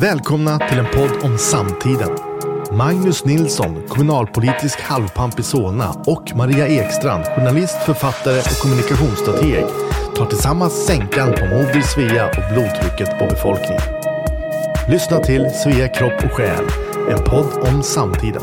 Välkomna till en podd om samtiden. Magnus Nilsson, kommunalpolitisk halvpamp i Solna och Maria Ekstrand, journalist, författare och kommunikationsstrateg tar tillsammans sänkan på Moder Svea och blodtrycket på befolkningen. Lyssna till Svea kropp och själ, en podd om samtiden.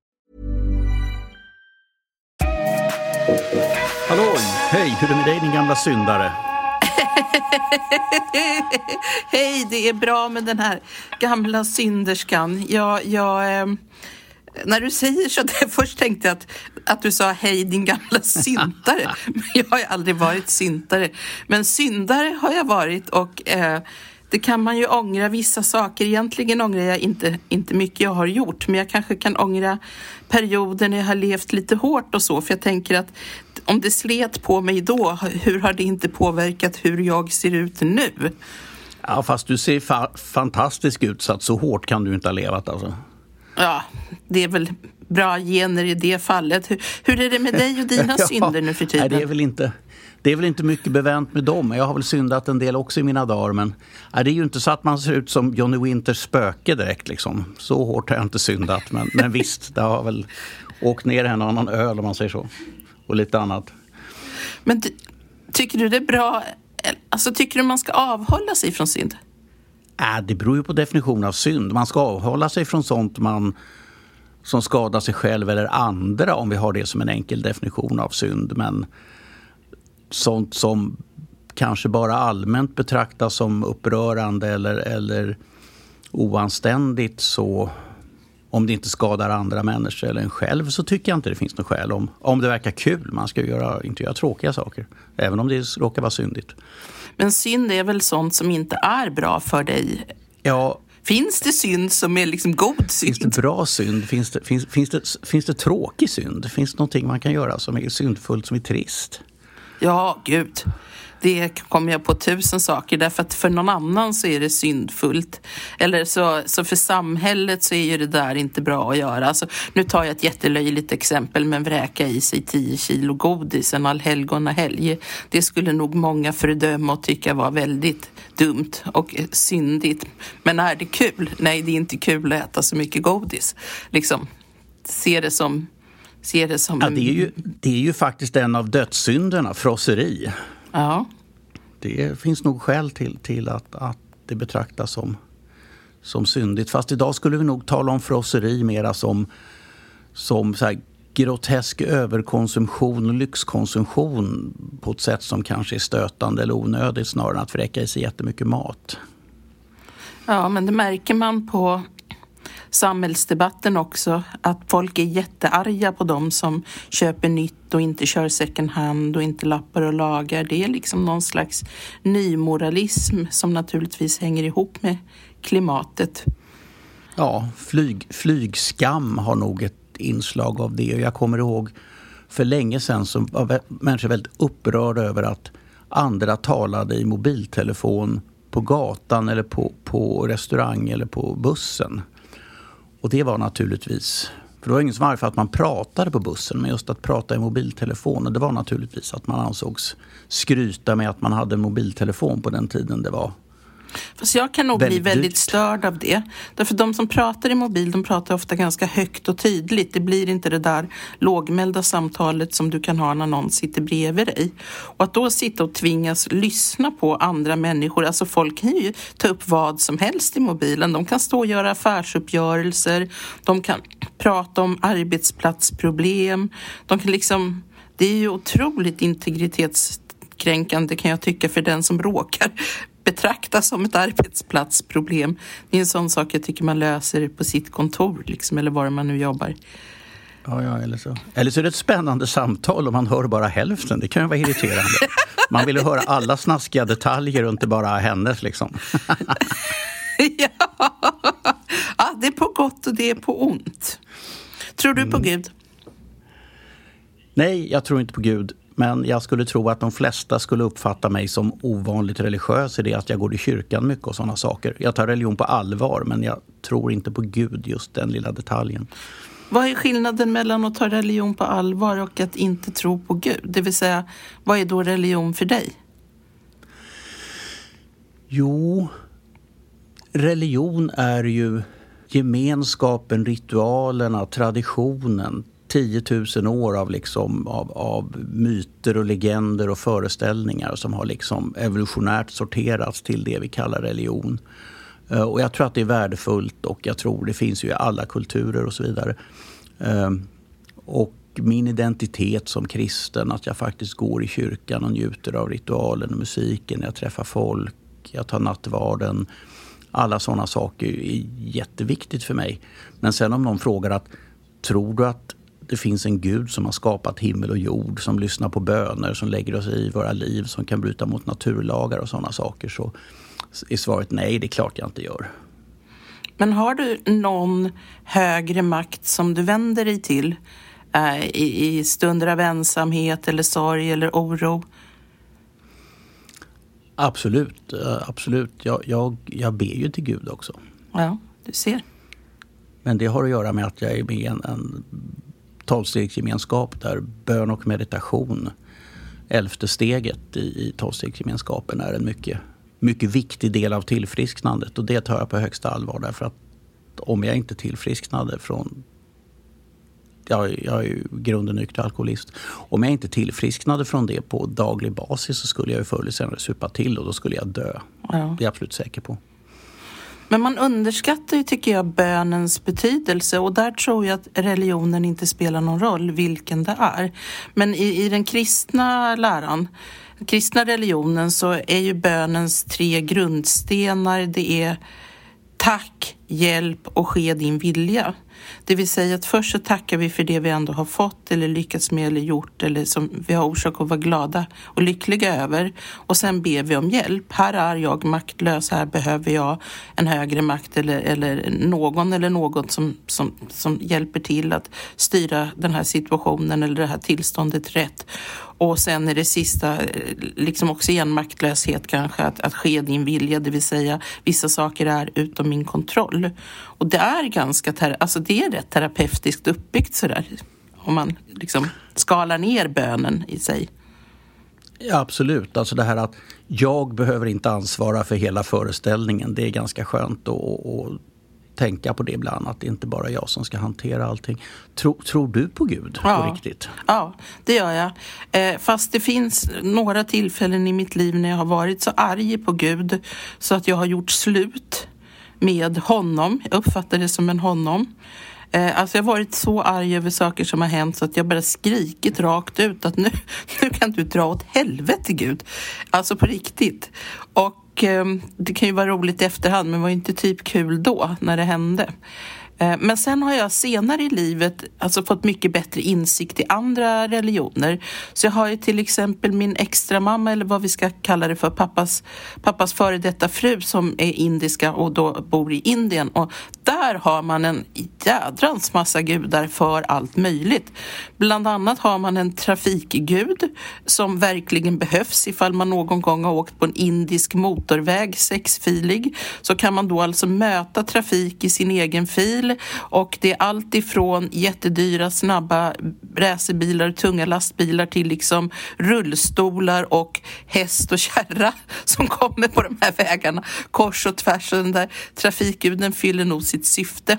Hallå! Hej, hur är det med dig din gamla syndare? Hej, det är bra med den här gamla synderskan. Jag, jag, eh, när du säger så, det först tänkte jag att, att du sa hej din gamla syntare. Men jag har ju aldrig varit syntare. Men syndare har jag varit och eh, det kan man ju ångra vissa saker. Egentligen ångrar jag inte, inte mycket jag har gjort, men jag kanske kan ångra perioder när jag har levt lite hårt och så, för jag tänker att om det slet på mig då, hur har det inte påverkat hur jag ser ut nu? Ja, fast du ser fa fantastisk ut, så att så hårt kan du inte ha levat alltså. Ja, det är väl bra gener i det fallet. Hur, hur är det med dig och dina Ja, synder nu för tiden? Nej, det, är väl inte, det är väl inte mycket bevänt med dem. Jag har väl syndat en del också i mina dagar. Men nej, det är ju inte så att man ser ut som Johnny Winters spöke direkt. Liksom. Så hårt har jag inte syndat. Men, men visst, det har väl åkt ner en och annan öl om man säger så. Och lite annat. Men ty, tycker du det är bra, alltså tycker du man ska avhålla sig från synd? Äh, det beror ju på definition av synd. Man ska avhålla sig från sånt man, som skadar sig själv eller andra om vi har det som en enkel definition av synd. Men sånt som kanske bara allmänt betraktas som upprörande eller, eller oanständigt så om det inte skadar andra människor eller en själv så tycker jag inte det finns något skäl. Om, om det verkar kul, man ska göra, inte göra tråkiga saker. Även om det råkar vara syndigt. Men synd är väl sånt som inte är bra för dig? Ja, Finns det synd som är liksom god synd? Finns det bra synd? Finns det, finns, finns, det, finns det tråkig synd? Finns det någonting man kan göra som är syndfullt, som är trist? Ja, gud. Det kommer jag på tusen saker därför att för någon annan så är det syndfullt. Eller så, så för samhället så är ju det där inte bra att göra. Alltså, nu tar jag ett jättelöjligt exempel men vräka i sig 10 kilo godis en allhelgonahelg. Det skulle nog många fördöma och tycka var väldigt dumt och syndigt. Men är det kul? Nej, det är inte kul att äta så mycket godis. Liksom, se det som Se det som Ja, en- det, är ju, det är ju faktiskt en av dödssynderna, frosseri. Ja. Det finns nog skäl till, till att, att det betraktas som, som syndigt. Fast idag skulle vi nog tala om frosseri mera som, som så här grotesk överkonsumtion och lyxkonsumtion på ett sätt som kanske är stötande eller onödigt snarare än att vräka i sig jättemycket mat. Ja, men det märker man på samhällsdebatten också. Att folk är jättearga på dem som köper nytt och inte kör second hand och inte lappar och lagar. Det är liksom någon slags nymoralism som naturligtvis hänger ihop med klimatet. Ja, flyg, flygskam har nog ett inslag av det. Jag kommer ihåg för länge sedan så var människor väldigt upprörda över att andra talade i mobiltelefon på gatan eller på, på restaurang eller på bussen. Och det var naturligtvis, för det var ingen som var arg för att man pratade på bussen, men just att prata i mobiltelefonen, det var naturligtvis att man ansågs skryta med att man hade en mobiltelefon på den tiden det var. Fast jag kan nog bli Väldigt väldigt dyrt. störd av det. Därför de som pratar i mobil, de pratar ofta ganska högt och tydligt. Det blir inte det där lågmälda samtalet som du kan ha när någon sitter bredvid dig. Och att då sitta och tvingas lyssna på andra människor, alltså folk kan ju ta upp vad som helst i mobilen. De kan stå och göra affärsuppgörelser, de kan prata om arbetsplatsproblem, de kan liksom det är ju otroligt integritetskränkande kan jag tycka för den som råkar betraktas som ett arbetsplatsproblem. Det är en sån sak jag tycker man löser på sitt kontor liksom, eller var man nu jobbar. Ja, ja, eller så. Eller så är det ett spännande samtal och man hör bara hälften. Det kan ju vara irriterande. Man ville höra alla snaskiga detaljer och inte bara hennes liksom. ja. ja, det är på gott och det är på ont. Tror du på mm. Gud? Nej, jag tror inte på Gud. Men jag skulle tro att de flesta skulle uppfatta mig som ovanligt religiös i det att jag går i kyrkan mycket och sådana saker. Jag tar religion på allvar, men jag tror inte på Gud, just den lilla detaljen. Vad är skillnaden mellan att ta religion på allvar och att inte tro på Gud? Det vill säga, vad är då religion för dig? Jo, religion är ju gemenskapen, ritualerna, traditionen, 10 000 år av, liksom, av, av myter och legender och föreställningar som har liksom evolutionärt sorterats till det vi kallar religion. Eh, och jag tror att det är värdefullt och jag tror det finns ju i alla kulturer och så vidare. Ehm, och min identitet som kristen, att jag faktiskt går i kyrkan och njuter av ritualen och musiken, jag träffar folk, jag tar nattvarden. Alla sådana saker är jätteviktigt för mig. Men sen om någon frågar att tror du att det finns en gud som har skapat himmel och jord, som lyssnar på böner, som lägger oss i våra liv, som kan bryta mot naturlagar och sådana saker. Så är svaret nej, det är klart jag inte gör. Men har du någon högre makt som du vänder dig till äh, i, i stunder av ensamhet eller sorg eller oro? Absolut, eh, absolut. Jag, jag, jag ber ju till Gud också. Ja, du ser. Men det har att göra med att jag är med i en, en tolvstegsgemenskap där bön och meditation, elfte steget i, i tolvstegsgemenskapen, är en mycket, mycket viktig del av tillfrisknandet. Och det tar jag på högsta allvar därför att om jag inte tillfrisknade från jag, jag är ju grunden nykter alkoholist. Om jag inte tillfrisknade från det på daglig basis så skulle jag ju förr eller senare supa till och då skulle jag dö. Ja. Det är jag absolut säker på. Men man underskattar ju, tycker jag, bönens betydelse och där tror jag att religionen inte spelar någon roll vilken det är. Men i, i den kristna läran, den kristna religionen, så är ju bönens tre grundstenar, det är tack, hjälp och ske din vilja. Det vill säga att först så tackar vi för det vi ändå har fått eller lyckats med eller gjort eller som vi har orsak att vara glada och lyckliga över. Och sen ber vi om hjälp. Här är jag maktlös, här behöver jag en högre makt eller, eller någon eller något som, som, som hjälper till att styra den här situationen eller det här tillståndet rätt. Och sen är det sista, eh, liksom också igen maktlöshet kanske, att, att ske din vilja, det vill säga vissa saker är utom min kontroll. Och det är ganska, alltså det är rätt terapeutiskt uppbyggt sådär, om man liksom skalar ner bönen i sig. Ja, absolut, alltså det här att jag behöver inte ansvara för hela föreställningen, det är ganska skönt att tänka på det ibland, att det inte bara är jag som ska hantera allting. Tro, tror du på Gud ja. på riktigt? Ja, det gör jag. Eh, fast det finns några tillfällen i mitt liv när jag har varit så arg på Gud så att jag har gjort slut med honom. Jag uppfattar det som en honom. Eh, alltså jag har varit så arg över saker som har hänt så att jag bara skrikit rakt ut att nu, nu kan du dra åt helvete Gud. Alltså på riktigt. Och Ehm, det kan ju vara roligt i efterhand men det var inte typ kul då när det hände. Eh, men sen har jag senare i livet alltså fått mycket bättre insikt i andra religioner. Så jag har ju till exempel min extra mamma eller vad vi ska kalla det för, pappas, pappas före detta fru som är indiska och då bor i Indien. Och där har man en jädrans massa gudar för allt möjligt. Bland annat har man en trafikgud som verkligen behövs ifall man någon gång har åkt på en indisk motorväg, sexfilig, så kan man då alltså möta trafik i sin egen fil och det är allt ifrån jättedyra snabba racerbilar, tunga lastbilar till liksom rullstolar och häst och kärra som kommer på de här vägarna kors och tvärs. Och den där trafikguden fyller nog sitt syfte.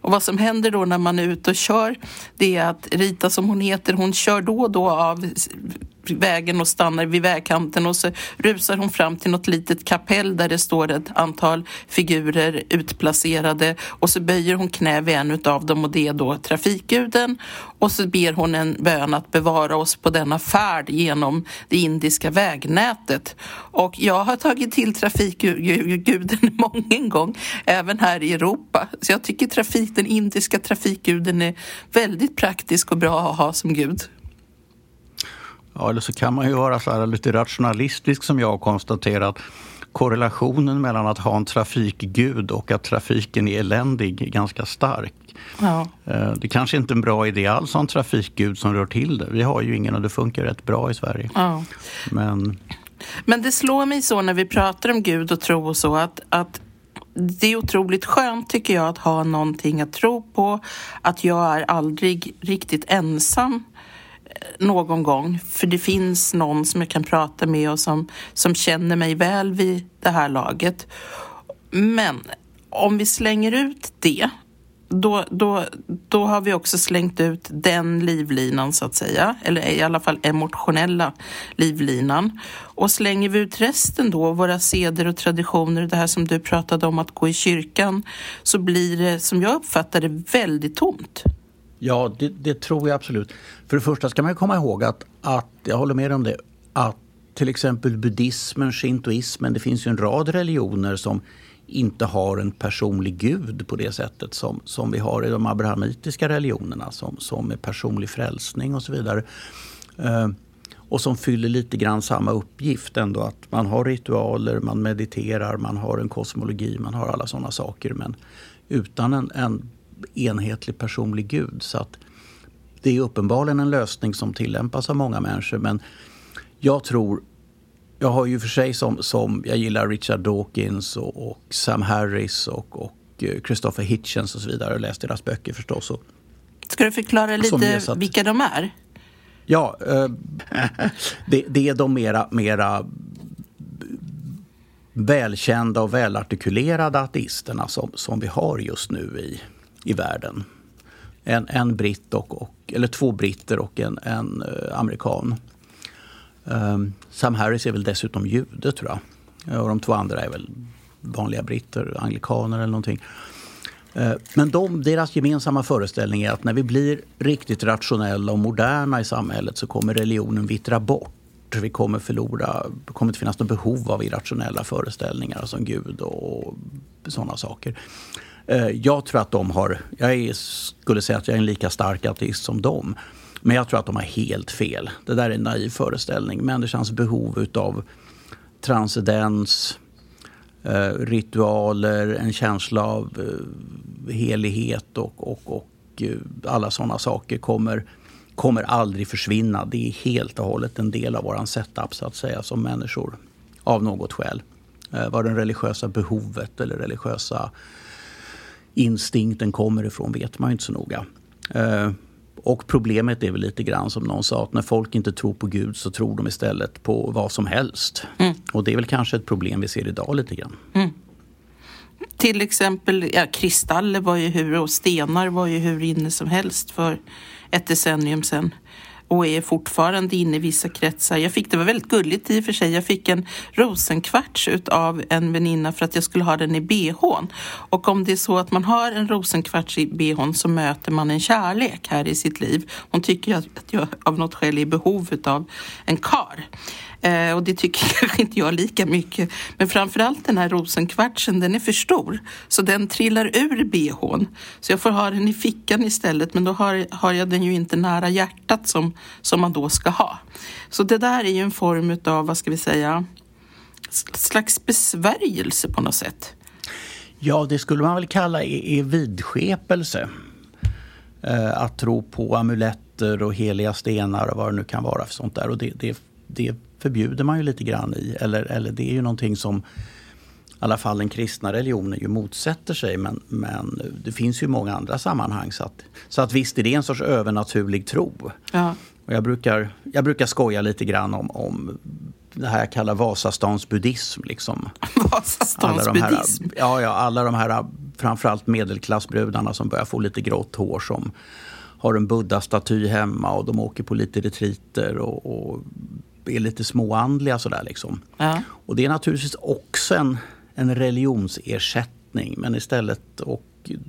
Och vad som händer då när man är ute och kör det är att Rita som hon heter, hon kör då och då av vägen och stannar vid vägkanten och så rusar hon fram till något litet kapell där det står ett antal figurer utplacerade och så böjer hon knä vid en av dem och det är då trafikguden och så ber hon en bön att bevara oss på denna färd genom det indiska vägnätet. Och jag har tagit till trafikguden många gång, även här i Europa. Så jag tycker trafik, den indiska trafikguden är väldigt praktisk och bra att ha som gud. Ja, eller så kan man ju vara så här lite rationalistisk som jag har konstaterat. Korrelationen mellan att ha en trafikgud och att trafiken är eländig är ganska stark. Ja. Eh, det kanske inte är en bra idé alls att ha en trafikgud som rör till det. Vi har ju ingen och det funkar rätt bra i Sverige. Ja. Men... Men det slår mig så när vi pratar om Gud och tro och så att, att det är otroligt skönt tycker jag att ha någonting att tro på. Att jag är aldrig riktigt ensam någon gång. För det finns någon som jag kan prata med och som, som känner mig väl vid det här laget. Men om vi slänger ut det då, då, då har vi också slängt ut den livlinan så att säga, eller i alla fall emotionella livlinan. Och slänger vi ut resten då, våra seder och traditioner, det här som du pratade om att gå i kyrkan, så blir det, som jag uppfattar det, väldigt tomt. Ja, det, det tror jag absolut. För det första ska man komma ihåg att, att, jag håller med om det, att till exempel buddhismen, shintoismen, det finns ju en rad religioner som inte har en personlig gud på det sättet som, som vi har i de abrahamitiska religionerna som, som är personlig frälsning och så vidare. Eh, och som fyller lite grann samma uppgift ändå att man har ritualer, man mediterar, man har en kosmologi, man har alla sådana saker men utan en, en enhetlig personlig gud. Så att det är uppenbarligen en lösning som tillämpas av många människor men jag tror jag har ju för sig som, som jag gillar Richard Dawkins och, och Sam Harris och, och eh, Christopher Hitchens och så vidare. Jag läst deras böcker förstås. Och, Ska du förklara lite att, vilka de är? Ja, eh, det, det, är de mera, mera välkända och välartikulerade ateisterna som, som vi har just nu i, i världen. En, en britt och, och, eller två britter och en, en eh, amerikan. Um, Sam Harris är väl dessutom jude tror jag. Och de två andra är väl vanliga britter, anglikaner eller någonting. Ehm, men de, deras gemensamma föreställning är att när vi blir riktigt rationella och moderna i samhället så kommer religionen vittra bort. Vi kommer förlora, det kommer inte finnas något behov av irrationella föreställningar som Gud och sådana saker. Eh, jag tror att de har, jag är, skulle säga att jag är en lika stark ateist som dem. Men jag tror att de har helt fel. Det där är en naiv föreställning. Människans behov utav transcendens, eh, ritualer, en känsla av eh, helighet och, och, och alla sådana saker kommer, kommer aldrig försvinna. Det är helt och hållet en del av vår setup så att säga som människor av något skäl. Vad det religiösa behovet eller religiösa instinkten kommer ifrån vet man ju inte så noga. Eh, och problemet är väl lite grann som någon sa att när folk inte tror på Gud så tror de istället på vad som helst. Mm. Och det är väl kanske ett problem vi ser idag lite grann. Mm. Till exempel, ja, kristaller var ju hur och stenar var ju hur inne som helst för ett decennium sedan och är fortfarande inne i vissa kretsar. Jag fick, det var väldigt gulligt i och för sig, jag fick en rosenkvarts av en väninna för att jag skulle ha den i bhn. Och om det är så att man har en rosenkvarts i bhn så möter man en kärlek här i sitt liv. Hon tycker att jag av något skäl är i behov av en kar. Eh, och det tycker kanske inte jag lika mycket. Men framförallt den här rosenkvartsen, den är för stor. Så den trillar ur bhn. Så jag får ha den i fickan istället. Men då har, har jag den ju inte nära hjärtat som, som man då ska ha. Så det där är ju en form av, vad ska vi säga, slags besvärjelse på något sätt. Ja, det skulle man väl kalla är vidskepelse. Eh, att tro på amuletter och heliga stenar och vad det nu kan vara för sånt där. Och det, det, det förbjuder man ju lite grann i. Eller, eller det är ju någonting som i alla fall den kristna religionen ju motsätter sig. Men, men det finns ju många andra sammanhang. Så att, så att visst är det en sorts övernaturlig tro. Ja. Och jag, brukar, jag brukar skoja lite grann om, om det här jag kallar Vasastans buddhism. Liksom. Vasastans buddhism? Ja, ja, alla de här framförallt medelklassbrudarna som börjar få lite grått hår som har en buddha-staty hemma och de åker på lite retriter och, och är lite småandliga sådär liksom. Ja. Och det är naturligtvis också en, en religionsersättning men istället och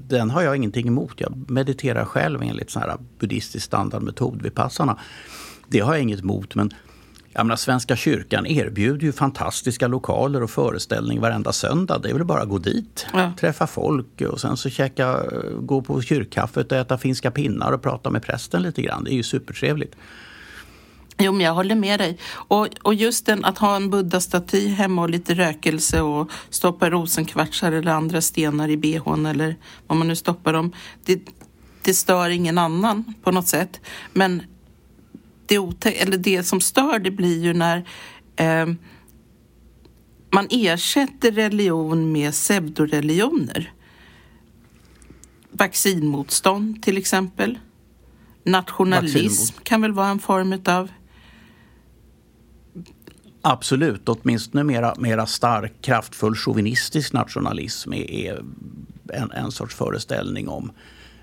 den har jag ingenting emot. Jag mediterar själv enligt sån här buddhistisk standardmetod vid passarna. Det har jag inget emot men jag menar, Svenska kyrkan erbjuder ju fantastiska lokaler och föreställning varenda söndag. Det är väl bara att gå dit, ja. träffa folk och sen så käka, gå på kyrkkaffet och äta finska pinnar och prata med prästen lite grann. Det är ju supertrevligt. Jo, men jag håller med dig. Och, och just den att ha en buddha-staty hemma och lite rökelse och stoppa rosenkvartsar eller andra stenar i bhn eller vad man nu stoppar dem. Det, det stör ingen annan på något sätt. Men det, eller det som stör det blir ju när eh, man ersätter religion med pseudoreligioner. Vaccinmotstånd till exempel. Nationalism kan väl vara en form av Absolut, åtminstone mera, mera stark, kraftfull chauvinistisk nationalism är en, en sorts föreställning om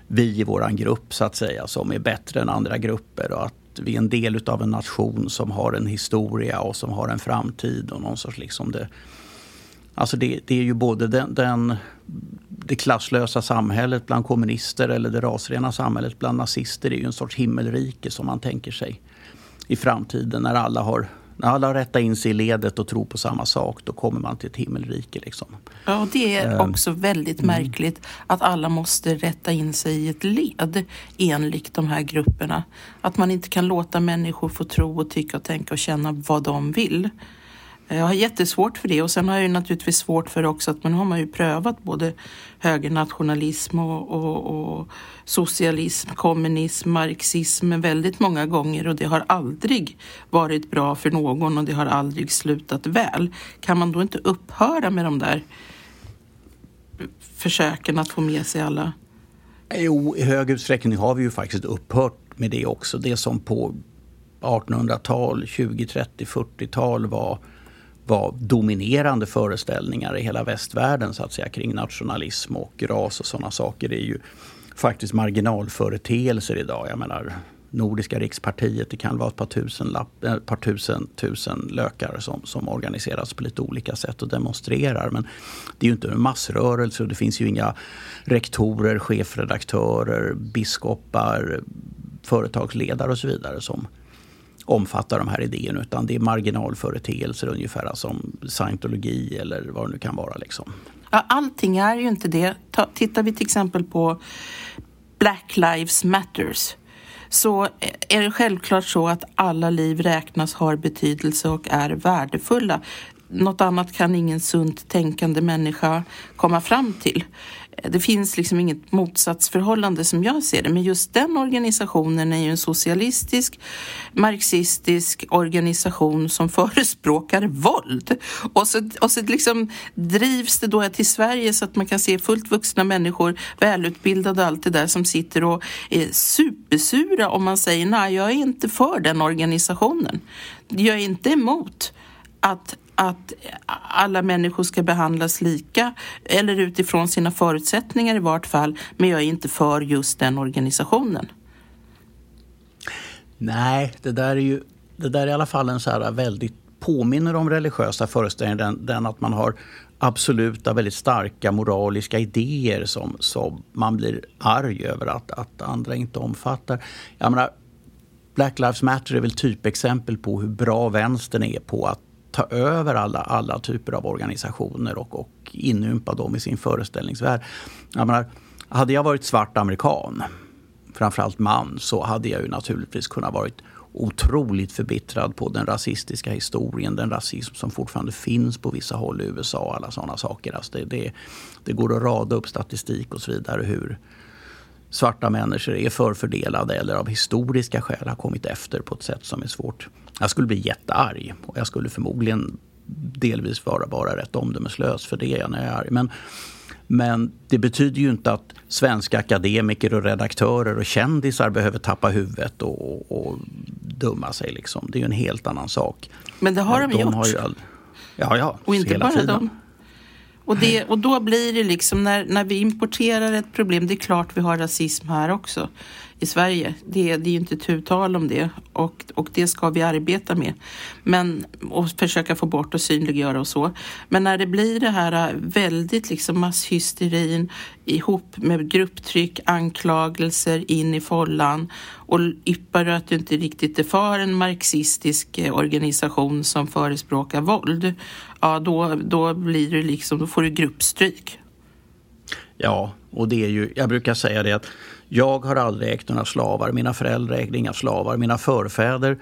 vi i våran grupp så att säga som är bättre än andra grupper och att vi är en del av en nation som har en historia och som har en framtid och någon sorts liksom det. Alltså det, det är ju både den, den, det klasslösa samhället bland kommunister eller det rasrena samhället bland nazister det är ju en sorts himmelrike som man tänker sig i framtiden när alla har när alla rättar in sig i ledet och tror på samma sak, då kommer man till ett himmelrike. Liksom. Ja, det är ehm, också väldigt mm. märkligt att alla måste rätta in sig i ett led enligt de här grupperna. Att man inte kan låta människor få tro och tycka och tänka och känna vad de vill. Eh, jag har jättesvårt för det och sen har jag ju naturligtvis svårt för också att man har man ju prövat både högernationalism och, och, och socialism, kommunism, marxism väldigt många gånger och det har aldrig varit bra för någon och det har aldrig slutat väl. Kan man då inte upphöra med de där försöken att få med sig alla? Jo, i hög utsträckning har vi ju faktiskt upphört med det också. Det som på 1800-tal, 20, 30, 40-tal var var dominerande föreställningar i hela västvärlden så att säga kring nationalism och ras och sådana saker det är ju faktiskt marginalföreteelser idag. Jag menar Nordiska rikspartiet, det kan vara ett par tusen, lapp, eh, ett par tusen, tusen lökar som, som organiseras på lite olika sätt och demonstrerar. Men det är ju inte en massrörelse och det finns ju inga rektorer, chefredaktörer, biskopar, företagsledare och så vidare som, omfattar de här idéerna utan det är marginalföreteelser ungefär som scientologi eller vad det nu kan vara. Liksom. Ja, allting är ju inte det. Ta, tittar vi till exempel på Black Lives Matters så är det självklart så att alla liv räknas, har betydelse och är värdefulla. Något annat kan ingen sunt tänkande människa komma fram till. Det finns liksom inget motsatsförhållande som jag ser det, men just den organisationen är ju en socialistisk, marxistisk organisation som förespråkar våld. Och så, och så liksom drivs det då till Sverige så att man kan se fullt vuxna människor, välutbildade och allt det där som sitter och är supersura om man säger nej, jag är inte för den organisationen. Jag är inte emot att att alla människor ska behandlas lika eller utifrån sina förutsättningar i vart fall. Men jag är inte för just den organisationen. Nej, det där är ju det där är i alla fall en så här väldigt påminner om religiösa föreställningar. Den, den, att man har absoluta, väldigt starka moraliska idéer som, som man blir arg över att, att andra inte omfattar. Jag menar, Black Lives Matter är väl typexempel på hur bra vänstern är på att ta över alla, alla typer av organisationer och, och inympa dem i sin föreställningsvärld. Jag menar, hade jag varit svart amerikan, framförallt man, så hade jag ju naturligtvis kunnat varit otroligt förbittrad på den rasistiska historien, den rasism som fortfarande finns på vissa håll i USA och alla sådana saker. Alltså det, det, det, går att rada upp statistik och så vidare hur svarta människor är förfördelade eller av historiska skäl har kommit efter på ett sätt som är svårt jag skulle bli jättearg och jag skulle förmodligen delvis vara bara rätt omdömeslös för det jag när jag är arg. Men, men det betyder ju inte att svenska akademiker och redaktörer och kändisar behöver tappa huvudet och, och dumma sig. Liksom. Det är ju en helt annan sak. Men det har de, de gjort. Har ju all... Ja, ja. Och inte hela bara tiden. de. Och, det, och då blir det liksom när, när vi importerar ett problem, det är klart vi har rasism här också i Sverige. Det, det är ju inte tu tal om det och, och det ska vi arbeta med. Men, och försöka få bort och synliggöra och så. Men när det blir det här väldigt liksom masshysterin ihop med grupptryck, anklagelser in i follan och yppar att du inte riktigt är för en marxistisk eh, organisation som förespråkar våld, ja då, då blir det liksom, då får du gruppstryk. Ja, och det är ju, jag brukar säga det att jag har aldrig ägt några slavar, mina föräldrar ägde inga slavar, mina förfäder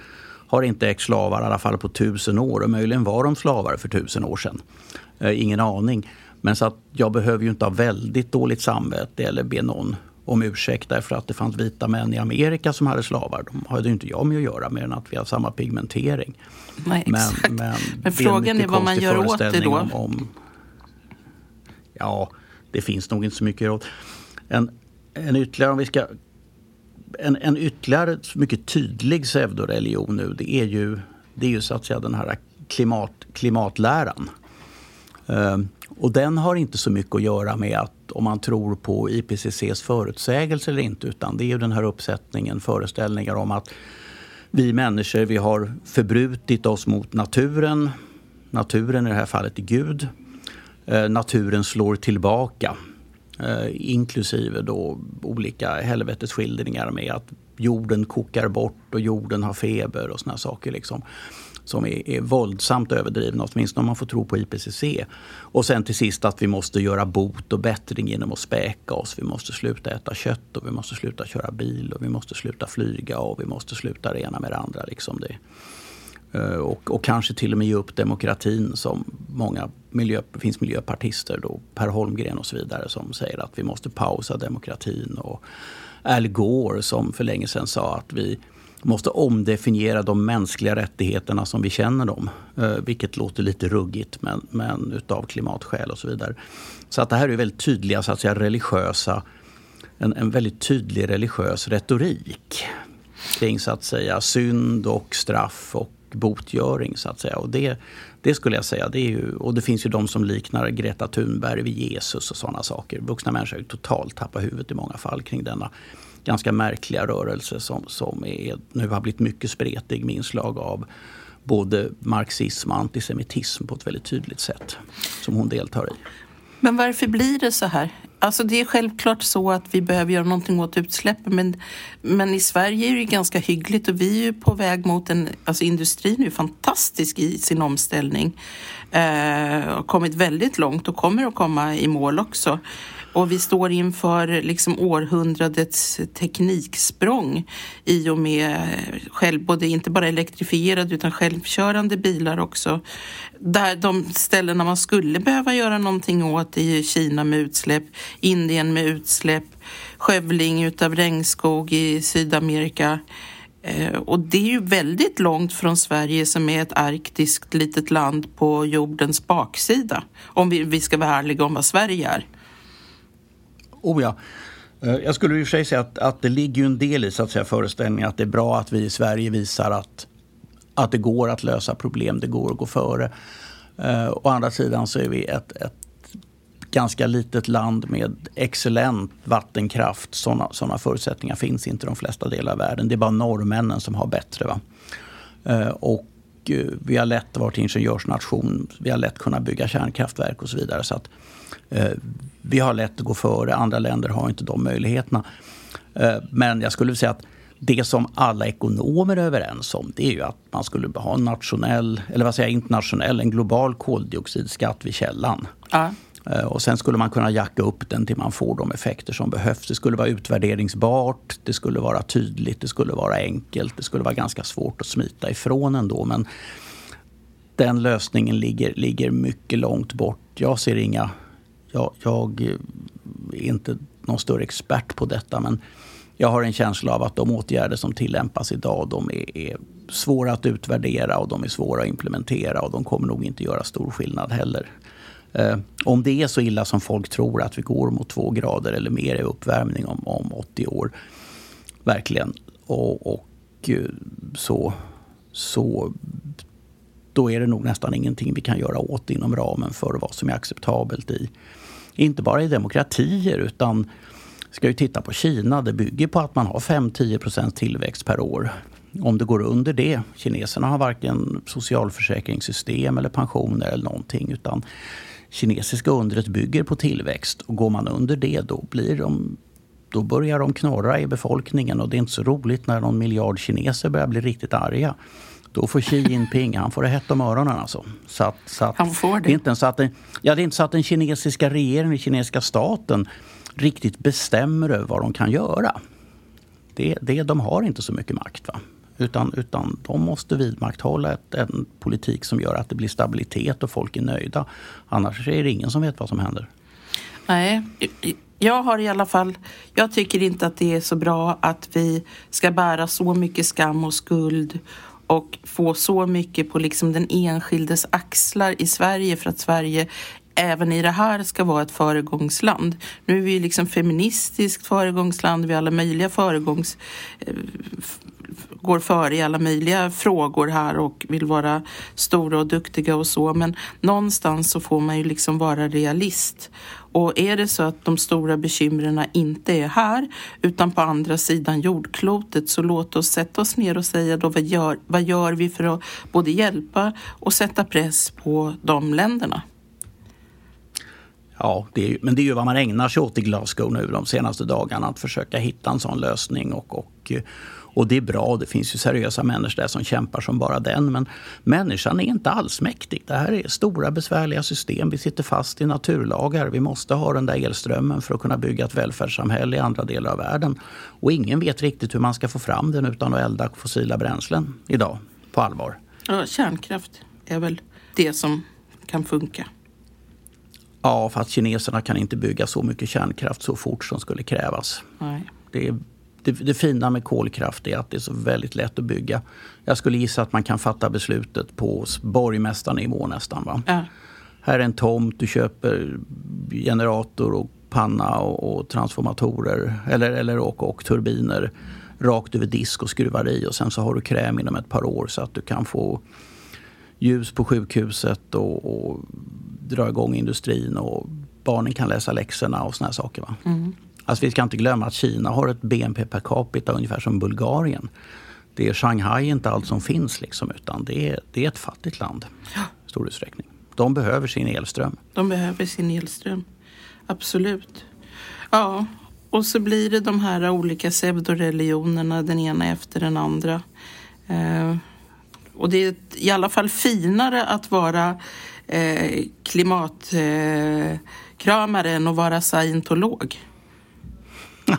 har inte ägt slavar i alla fall på tusen år och möjligen var de slavar för tusen år sedan. Eh, ingen aning. Men så att jag behöver ju inte ha väldigt dåligt samvete eller be någon om ursäkt därför att det fanns vita män i Amerika som hade slavar. De hade ju inte jag med att göra mer än att vi har samma pigmentering. Nej, men, men, men frågan är vad man gör åt det då? Om, om, ja, det finns nog inte så mycket råd. En, en ytterligare, om vi ska en, en ytterligare mycket tydlig pseudoreligion nu det är ju, det är ju så att säga den här klimat, klimatläran. Uh, och den har inte så mycket att göra med att om man tror på IPCCs förutsägelse eller inte utan det är ju den här uppsättningen föreställningar om att vi människor vi har förbrutit oss mot naturen. Naturen i det här fallet är Gud. Ehm, naturen slår tillbaka. Eh, inklusive då olika helvetesskildringar med att jorden kokar bort och jorden har feber och såna saker. Liksom, som är, är våldsamt överdrivna, åtminstone om man får tro på IPCC. Och sen till sist att vi måste göra bot och bättring genom att späka oss. Vi måste sluta äta kött och vi måste sluta köra bil och vi måste sluta flyga och vi måste sluta det ena med det andra. Liksom det. Eh, och, och, kanske till och med ge upp demokratin som många miljö, finns miljöpartister, då, Per Holmgren och så vidare, som säger att vi måste pausa demokratin. Och Al Gore som för länge sedan sa att vi måste omdefiniera de mänskliga rättigheterna som vi känner dem. Eh, vilket låter lite ruggigt men, men utav klimatskäl och så vidare. Så att det här är väldigt tydliga så att säga, religiösa, en, en väldigt tydlig religiös retorik kring så att säga synd och straff och botgöring så att säga. Och det, det skulle jag säga, det är ju, och det finns ju de som liknar Greta Thunberg vid Jesus och sådana saker. Vuxna människor har ju totalt tappat huvudet i många fall kring denna ganska märkliga rörelse som, som är, nu har blivit mycket spretig med inslag av både marxism och antisemitism på ett väldigt tydligt sätt som hon deltar i. Men varför blir det så här? Alltså det är självklart så att vi behöver göra någonting åt utsläppen men, men i Sverige är det ganska hyggligt och vi är ju på väg mot en, alltså industrin är ju fantastisk i sin omställning. Eh, har kommit väldigt långt och kommer att komma i mål också. Och vi står inför liksom århundradets tekniksprång i och med själv, både inte bara elektrifierade utan självkörande bilar också. Där de ställena man skulle behöva göra någonting åt är Kina med utsläpp, Indien med utsläpp, skövling utav regnskog i Sydamerika. Eh, och det är ju väldigt långt från Sverige som är ett arktiskt litet land på jordens baksida. Om vi, vi ska vara ärliga om vad Sverige är. Oh ja. Eh, jag skulle i och för sig säga att, att det ligger en del i så att säga, föreställningen att det är bra att vi i Sverige visar att, att det går att lösa problem, det går att gå före. Uh, å andra sidan så är vi ett, ett ganska litet land med excellent vattenkraft. Sådana såna förutsättningar finns inte i de flesta delar av världen. Det är bara norrmännen som har bättre. Va? Uh, och uh, vi har lätt varit ingenjörsnation. Vi har lätt kunnat bygga kärnkraftverk och så vidare. Så att, vi har lätt att gå före, andra länder har inte de möjligheterna. Eh, men jag skulle säga att det som alla ekonomer är överens om det är ju att man skulle ha en nationell, eller vad säger jag, internationell, en global koldioxidskatt vid källan. Ja. Eh, och sen skulle man kunna jacka upp den till man får de effekter som behövs. Det skulle vara utvärderingsbart, det skulle vara tydligt, det skulle vara enkelt, det skulle vara ganska svårt att smita ifrån ändå. Men den lösningen ligger, ligger mycket långt bort. Jag ser inga jag, jag är inte någon större expert på detta men jag har en känsla av att de åtgärder som tillämpas idag de är, är, svåra att utvärdera och de är svåra att implementera och de kommer nog inte göra stor skillnad heller. Eh, om det är så illa som folk tror att vi går mot två grader eller mer i uppvärmning om, om 80 år, verkligen, och, och eh, så, så då är det nog nästan ingenting vi kan göra åt inom ramen för vad som är acceptabelt i inte bara i demokratier utan ska ju titta på Kina. Det bygger på att man har 5-10% tillväxt per år. Om det går under det, kineserna har varken socialförsäkringssystem eller pensioner eller någonting utan kinesiska undret bygger på tillväxt och går man under det då blir de då börjar de knorra i befolkningen och det är inte så roligt när någon miljard kineser börjar bli riktigt arga. Då får Xi Jinping, han får det hett om öronen alltså. Så att, så att, han får det? det är inte så att den, ja, det är inte så att den kinesiska regeringen, den kinesiska staten riktigt bestämmer över vad de kan göra. Det, det, de har inte så mycket makt. Va? Utan, utan de måste vidmakthålla ett, en politik som gör att det blir stabilitet och folk är nöjda. Annars är det ingen som vet vad som händer. Nej, jag har i alla fall, jag tycker inte att det är så bra att vi ska bära så mycket skam och skuld och få så mycket på liksom den enskildes axlar i Sverige för att Sverige även i det här ska vara ett föregångsland. Nu är vi ju liksom feministiskt föregångsland, vi har alla möjliga föregångs eh, går före i alla möjliga frågor här och vill vara stora och duktiga och så. Men någonstans så får man ju liksom vara realist. Och är det så att de stora bekymren inte är här utan på andra sidan jordklotet så låt oss sätta oss ner och säga då vad gör, vad gör vi för att både hjälpa och sätta press på de länderna? Ja, det är, men det är ju vad man ägnar sig åt i Glasgow nu de senaste dagarna. Att försöka hitta en sån lösning. Och, och, och det är bra, det finns ju seriösa människor där som kämpar som bara den. Men människan är inte alls mäktig. Det här är stora besvärliga system. Vi sitter fast i naturlagar. Vi måste ha den där elströmmen för att kunna bygga ett välfärdssamhälle i andra delar av världen. Och ingen vet riktigt hur man ska få fram den utan att elda fossila bränslen idag, på allvar. Ja, kärnkraft är väl det som kan funka. Ja, för att kineserna kan inte bygga så mycket kärnkraft så fort som skulle krävas. Nej. Det, är, det, det fina med kolkraft är att det är så väldigt lätt att bygga. Jag skulle gissa att man kan fatta beslutet på borgmästarnivå nästan. Va? Ja. Här är en tomt, du köper generator och panna och, och transformatorer eller, eller och, och turbiner rakt över disk och skruvar i och sen så har du kräm inom ett par år så att du kan få ljus på sjukhuset och, och dra igång industrin och barnen kan läsa läxorna och såna saker. Va? Mm. Alltså vi ska inte glömma att Kina har ett BNP per capita ungefär som Bulgarien. Det är Shanghai inte allt som finns liksom, utan det är, det är ett fattigt land i stor utsträckning. De behöver sin elström. De behöver sin elström. Absolut. Ja, och så blir det de här olika pseudoreligionerna, den ena efter den andra. Eh, och det är i alla fall finare att vara eh, klimatkramare än att vara scientolog.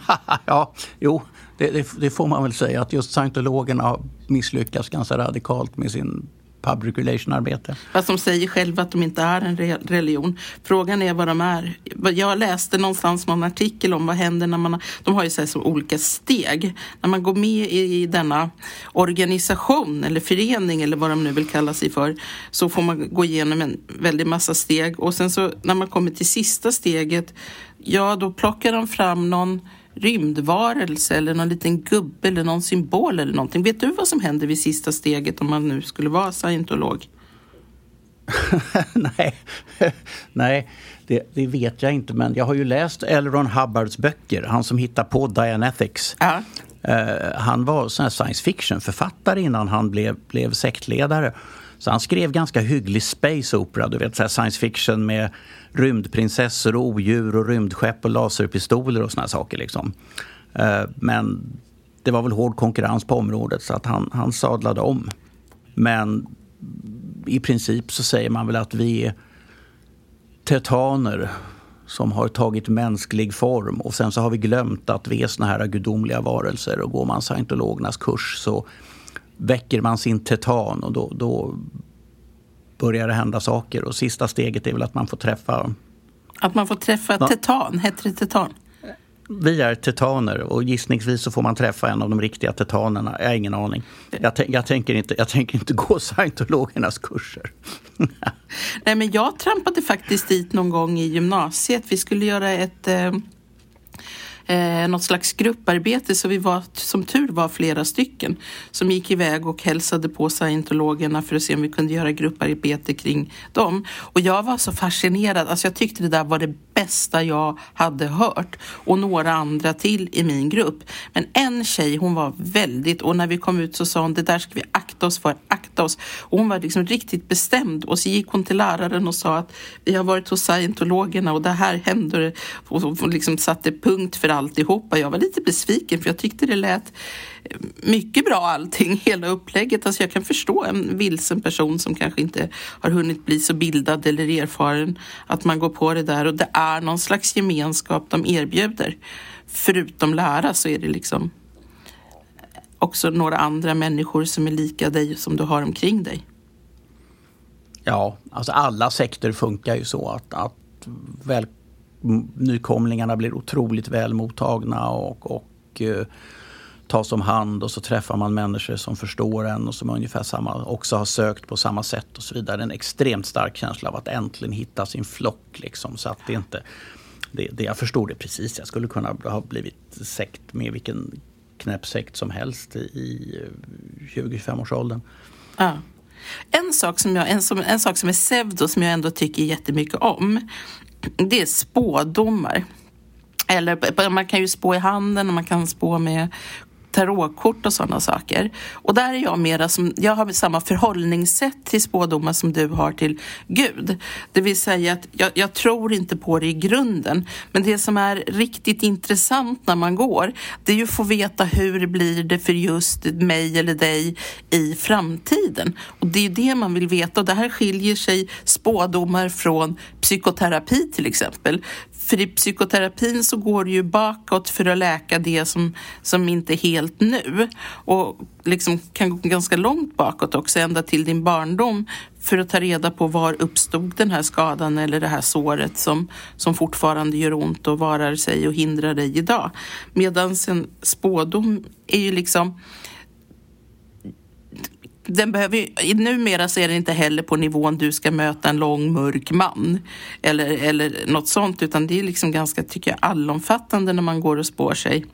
ja, jo, det, det, det, får man väl säga att just scientologerna har misslyckats ganska radikalt med sin public relation-arbete. Fast de säger själva att de inte är en religion. Frågan är vad de är. Jag läste någonstans någon artikel om vad händer när man... De har ju så, så olika steg. När man går med i denna organisation eller förening eller vad de nu vill kalla sig för så får man gå igenom en väldig massa steg och sen så när man kommer till sista steget ja, då plockar de fram någon rymdvarelse eller någon liten gubbe eller någon symbol eller någonting. Vet du vad som händer vid sista steget om man nu skulle vara scientolog? Nej, Nej det, det, vet jag inte. Men jag har ju läst L. Ron Hubbards böcker. Han som hittar på Dianetics. Ja. Uh, han var sån science fiction-författare innan han blev, blev sektledare. Så han skrev ganska hygglig space opera, du vet så science fiction med rymdprinsessor, och odjur och rymdskepp och laserpistoler och såna saker. Liksom. Eh, men det var väl hård konkurrens på området så att han, han sadlade om. Men i princip så säger man väl att vi är tetaner som har tagit mänsklig form och sen så har vi glömt att vi är såna här gudomliga varelser och går man scientologernas kurs så väcker man sin tetan och då, då börjar det hända saker. Och sista steget är väl att man får träffa... Att man får träffa ja. tetan? Heter det tetan? Vi är tetaner och gissningsvis så får man träffa en av de riktiga tetanerna. Jag har ingen aning. Jag, jag, tänker, inte, jag tänker inte gå scientologernas kurser. Nej, men jag trampade faktiskt dit någon gång i gymnasiet. Vi skulle göra ett eh, eh, något slags grupparbete så vi var som tur var flera stycken som gick iväg och hälsade på scientologerna för att se om vi kunde göra grupparbete kring dem. Och jag var så fascinerad, alltså jag tyckte det där var det bästa jag hade hört och några andra till i min grupp. Men en tjej hon var väldigt, och när vi kom ut så sa hon det där ska vi akta oss för, akta oss. Och hon var liksom riktigt bestämd och så gick hon till läraren och sa att vi har varit hos scientologerna och det här händer och liksom satte punkt för alltihopa. Jag var lite besviken för jag tyckte det lät eh, mycket bra allting, hela upplägget. Alltså jag kan förstå en vilsen person som kanske inte har hunnit bli så bildad eller erfaren att man går på det där och det är någon slags gemenskap de erbjuder. Förutom lära så är det liksom också några andra människor som är lika dig som du har omkring dig. Ja, alltså alla sekter funkar ju så att, att väl, nykomlingarna blir otroligt väl mottagna och, och eh, tas om hand och så träffar man människor som förstår en och som ungefär samma, också har sökt på samma sätt och så vidare. En extremt stark känsla av att äntligen hitta sin flock. Liksom, så att det inte, det, det, jag förstår det precis. Jag skulle kunna ha blivit sekt med vilken knäpp sekt som helst i 20-25-årsåldern. Eh, ja. En sak, som jag, en, som, en sak som är pseudo som jag ändå tycker jättemycket om det är spådomar. Eller man kan ju spå i handen och man kan spå med tarotkort och sådana saker. Och där är jag mera som, jag har samma förhållningssätt till spådomar som du har till Gud. Det vill säga att jag, jag, tror inte på det i grunden. Men det som är riktigt intressant när man går, det är ju att få veta hur blir det för just mig eller dig i framtiden. Och det är det man vill veta och det här skiljer sig spådomar från psykoterapi till exempel. För i psykoterapin så går det ju bakåt för att läka det som, som inte är helt nu. Och liksom kan gå ganska långt bakåt också, ända till din barndom för att ta reda på var uppstod den här skadan eller det här såret som, som fortfarande gör ont och varar sig och hindrar dig idag. Medan en spådom är ju liksom den behöver, numera så är det inte heller på nivån du ska möta en lång mörk man eller, eller något sånt utan det är liksom ganska, tycker jag, allomfattande när man går och spår sig.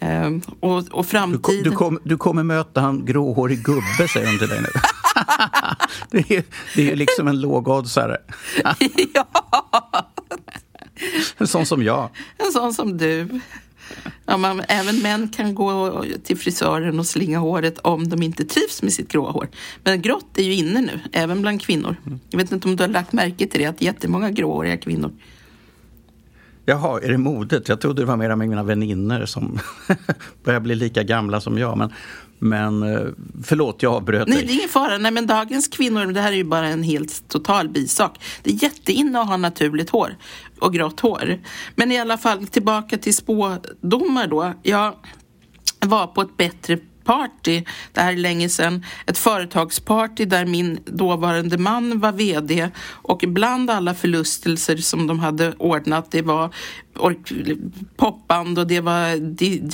Um, och, och framtiden... Du, kom, du kommer möta en gråhårig gubbe, säger de till dig nu. det, är, det är liksom en lågoddsare. ja! En sån som jag. En sån som du. Ja, man, även män kan gå till frisören och slinga håret om de inte trivs med sitt gråa hår. Men grått är ju inne nu, även bland kvinnor. Jag vet inte om du har lagt märke till det, att jättemånga gråhåriga kvinnor Jaha, är det modet? Jag trodde det var mera med mina vänner som börjar bli lika gamla som jag. Men, men eh, förlåt, jag avbröt dig. Nej, det är ingen fara. Nej, men dagens kvinnor, det här är ju bara en helt total bisak. Det är jätteinne att ha naturligt hår och grått hår. Men i alla fall tillbaka till spådomar då. Jag var på ett bättre party, det här är länge sedan, ett företagsparty där min dåvarande man var VD och bland alla förlustelser som de hade ordnat, det var popband och det var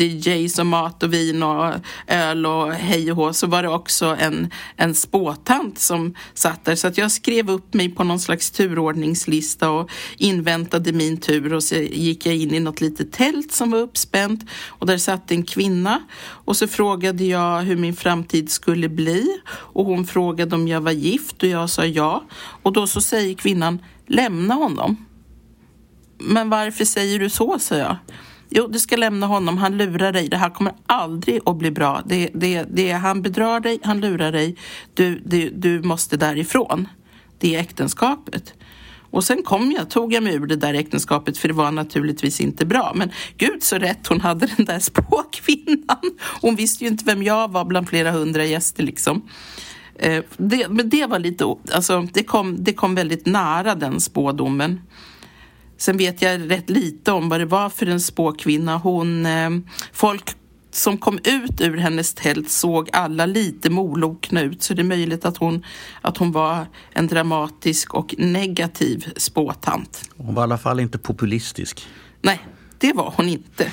DJs och mat och vin och öl och hej och hå så var det också en, en spåtant som satt där. Så att jag skrev upp mig på någon slags turordningslista och inväntade min tur och så gick jag in i något litet tält som var uppspänt och där satt en kvinna och så frågade jag hur min framtid skulle bli och hon frågade om jag var gift och jag sa ja och då så säger kvinnan lämna honom. Men varför säger du så, sa jag. Jo, du ska lämna honom. Han lurar dig. Det här kommer aldrig att bli bra. Det, det, det, han bedrar dig, han lurar dig. Du, du, du måste därifrån. Det är äktenskapet. Och sen kom jag, tog jag mig ur det där äktenskapet för det var naturligtvis inte bra. Men gud så rätt hon hade den där spåkvinnan. Hon visste ju inte vem jag var bland flera hundra gäster liksom. Eh, det, men det var lite, alltså det kom, det kom väldigt nära den spådomen. Sen vet jag rätt lite om vad det var för en spåkvinna. Hon, eh, folk som kom ut ur hennes tält såg alla lite molokna ut så det är möjligt att hon, att hon var en dramatisk och negativ spåtant. Hon var i alla fall inte populistisk. Nej, det var hon inte.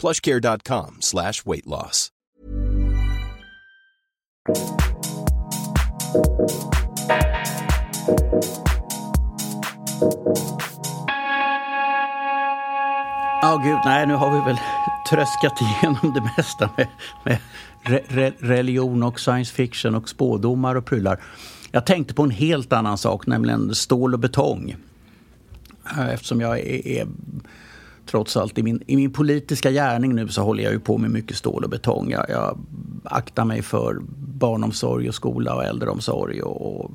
plushcare.com slash weight loss. Ja, oh, gud, nej, nu har vi väl tröskat igenom det mesta med, med re, re, religion och science fiction och spådomar och prylar. Jag tänkte på en helt annan sak, nämligen stål och betong. Eh, eftersom jag är, är trots allt i min, i min politiska gärning nu så håller jag ju på med mycket stål och betong. Jag, jag aktar mig för barnomsorg och skola och äldreomsorg och, och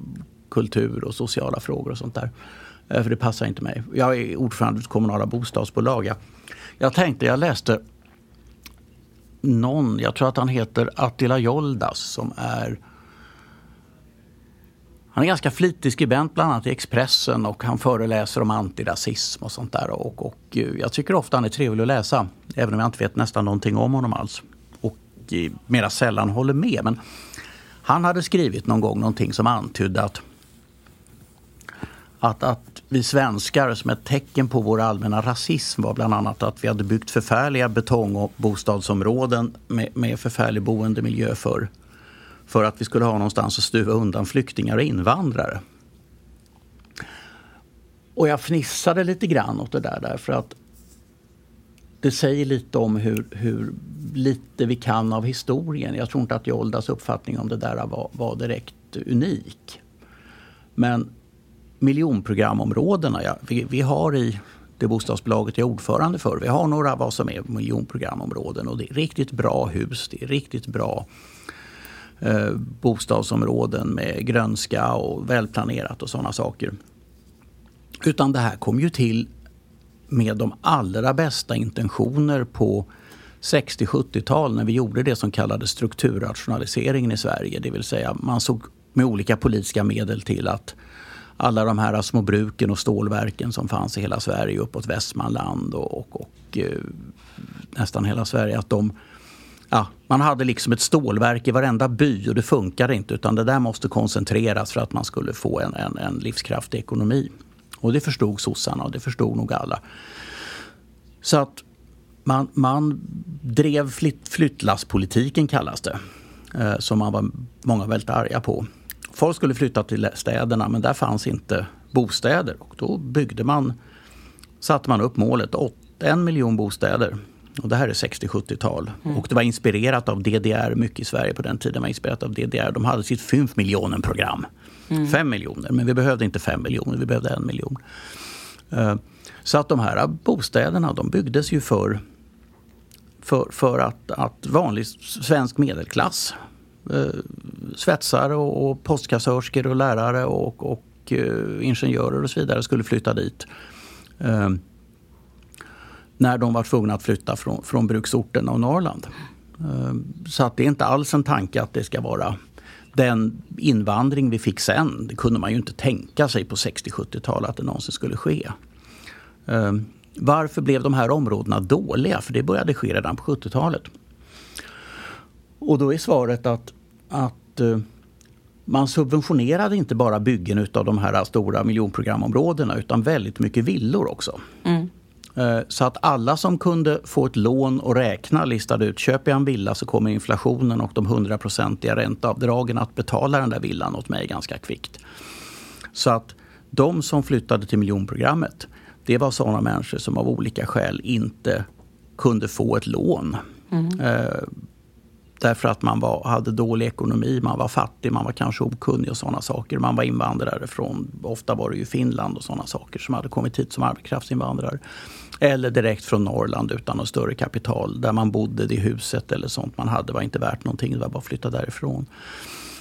kultur och sociala frågor och sånt där. Eh, för det passar inte mig. Jag är ordförande för kommunala bostadsbolag. Jag, jag tänkte, jag läste någon, jag tror att han heter Attila Joldas som är han är ganska flitig skribent bland annat i Expressen och han föreläser om antirasism och sånt där. Och, och eh, jag tycker ofta han är trevlig att läsa, även om jag inte vet nästan någonting om honom alls. Och eh, mera sällan håller med. Men han hade skrivit någon gång någonting som antydde att, att, att vi svenskar som ett tecken på vår allmänna rasism var bland annat att vi hade byggt förfärliga betong och bostadsområden med, med förfärlig boendemiljö för för att vi skulle ha någonstans att stuva undan flyktingar och invandrare. Och jag fnissade lite grann åt det där därför att det säger lite om hur, hur lite vi kan av historien. Jag tror inte att Joldas uppfattning om det där var, var direkt unik. Men miljonprogramområdena, ja, vi, vi har i det bostadsbolaget jag är ordförande för, vi har några vad som är miljonprogramområden och det är riktigt bra hus, det är riktigt bra eh, bostadsområden med grönska och välplanerat och sådana saker. Utan det här kom ju till med de allra bästa intentioner på 60-70-tal när vi gjorde det som kallades strukturrationaliseringen i Sverige. Det vill säga man såg med olika politiska medel till att alla de här små bruken och stålverken som fanns i hela Sverige uppåt Västmanland och, och, och eh, nästan hela Sverige, att de ja, man hade liksom ett stålverk i varenda by och det funkade inte utan det där måste koncentreras för att man skulle få en, en, en livskraftig ekonomi. Och det förstod sossarna och det förstod nog alla. Så att man, man drev flytt, flyttlasspolitiken kallas det. Eh, som man var många väldigt arga på. Folk skulle flytta till städerna men där fanns inte bostäder. Och då byggde man, satte man upp målet, en miljon bostäder och det här är 60-70-tal. Mm. Och det var inspirerat av DDR, mycket i Sverige på den tiden var inspirerat av DDR. De hade sitt 5 miljoner program. Mm. 5 miljoner, men vi behövde inte 5 miljoner, vi behövde en miljon. Uh, så att de här bostäderna de byggdes ju för, för, för att, att vanlig svensk medelklass, uh, svetsare och, postkassörskor och lärare och, och uh, ingenjörer och så vidare skulle flytta dit. När de var tvungna att flytta från, från bruksorterna och Norrland. Ehm, så att det är inte alls en tanke att det ska vara den invandring vi fick sen. Det kunde man ju inte tänka sig på 60-70-talet att det någonsin skulle ske. Ehm, varför blev de här områdena dåliga? För det började ske redan på 70-talet. Och då är svaret att, att eh, man subventionerade inte bara byggen av de här stora miljonprogramområdena utan väldigt mycket villor också. Mm. Eh, så att alla som kunde få ett lån och räkna listade ut, köper jag en villa så kommer inflationen och de hundraprocentiga ränteavdragen att betala den där villan åt mig ganska kvickt. Så att de som flyttade till miljonprogrammet, det var sådana människor som av olika skäl inte kunde få ett lån. Mm. Eh, därför att man var, hade dålig ekonomi, man var fattig, man var kanske okunnig och sådana saker. Man var invandrare från, ofta var det ju Finland och sådana saker som hade kommit hit som arbetskraftsinvandrare. Eller direkt från Norrland utan något större kapital. Där man bodde, det huset eller sånt man hade var inte värt någonting. Det var bara att flytta därifrån.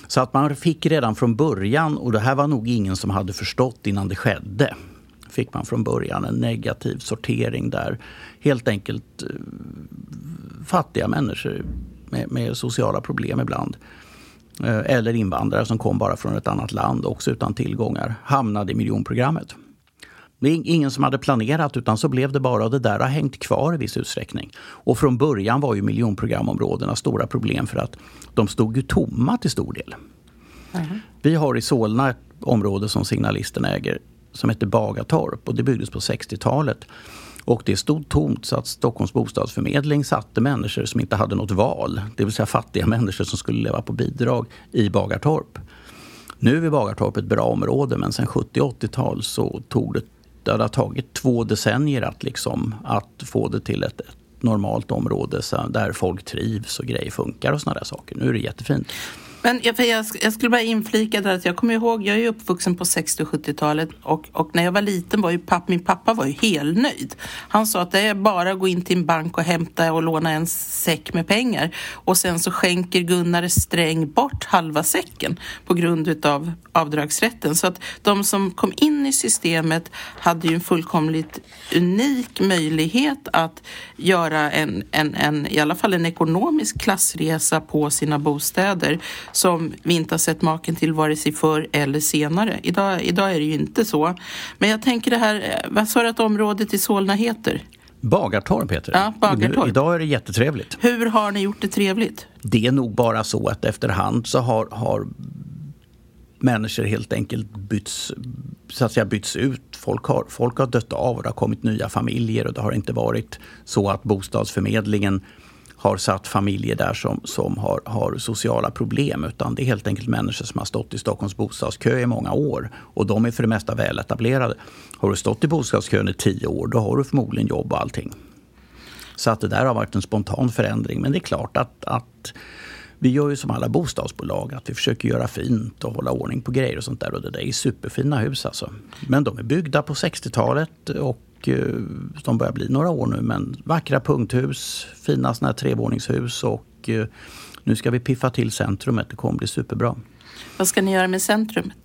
Så att man fick redan från början, och det här var nog ingen som hade förstått innan det skedde, fick man från början en negativ sortering där helt enkelt eh, fattiga människor med, med sociala problem ibland eh, eller invandrare som kom bara från ett annat land, också utan tillgångar, hamnade i miljonprogrammet. Ingen som hade planerat utan så blev det bara och det där har hängt kvar i viss utsträckning. Och från början var ju miljonprogramområdena stora problem för att de stod ju tomma till stor del. Mm. Vi har i Solna ett område som Signalisten äger som heter Bagatorp och det byggdes på 60-talet. Och det stod tomt så att Stockholms bostadsförmedling satte människor som inte hade något val, det vill säga fattiga människor som skulle leva på bidrag, i Bagartorp. Nu är Bagartorp ett bra område men sen 70 80-tal så tog det, det har tagit två decennier att, liksom, att få det till ett, ett normalt område så där folk trivs och grejer funkar och sådana där saker. Nu är det jättefint. Men jag, jag, jag skulle bara inflika där att jag kommer ihåg, jag är uppvuxen på 60 och 70-talet och, och när jag var liten var ju papp, min pappa var ju helnöjd. Han sa att det är bara att gå in till en bank och hämta och låna en säck med pengar och sen så skänker Gunnar Sträng bort halva säcken på grund utav avdragsrätten. Så att de som kom in i systemet hade ju en fullkomligt unik möjlighet att göra en, en, en i alla fall en ekonomisk klassresa på sina bostäder som vi inte har sett maken till vare sig förr eller senare. Idag, idag är det ju inte så. Men jag tänker det här, vad sa du att området i Solna heter? Bagartorp heter det. Ja, Bagartorp. Idag är det jättetrevligt. Hur har ni gjort det trevligt? Det är nog bara så att efterhand så har, har människor helt enkelt bytts, så att säga, bytts ut. Folk har, folk har dött av och det har kommit nya familjer och det har inte varit så att bostadsförmedlingen har satt familjer där som, som har, har sociala problem utan det är helt enkelt människor som har stått i Stockholms bostadskö i många år och de är för det mesta väletablerade. Har du stått i bostadskön i tio år då har du förmodligen jobb och allting. Så att det där har varit en spontan förändring men det är klart att, att vi gör ju som alla bostadsbolag, att vi försöker göra fint och hålla ordning på grejer och sånt där. Och det där är superfina hus alltså. Men de är byggda på 60-talet och Eh, de börjar bli några år nu, men vackra punkthus, fina såna här trevåningshus och eh, nu ska vi piffa till centrumet. Det kommer bli superbra. Vad ska ni göra med centrumet?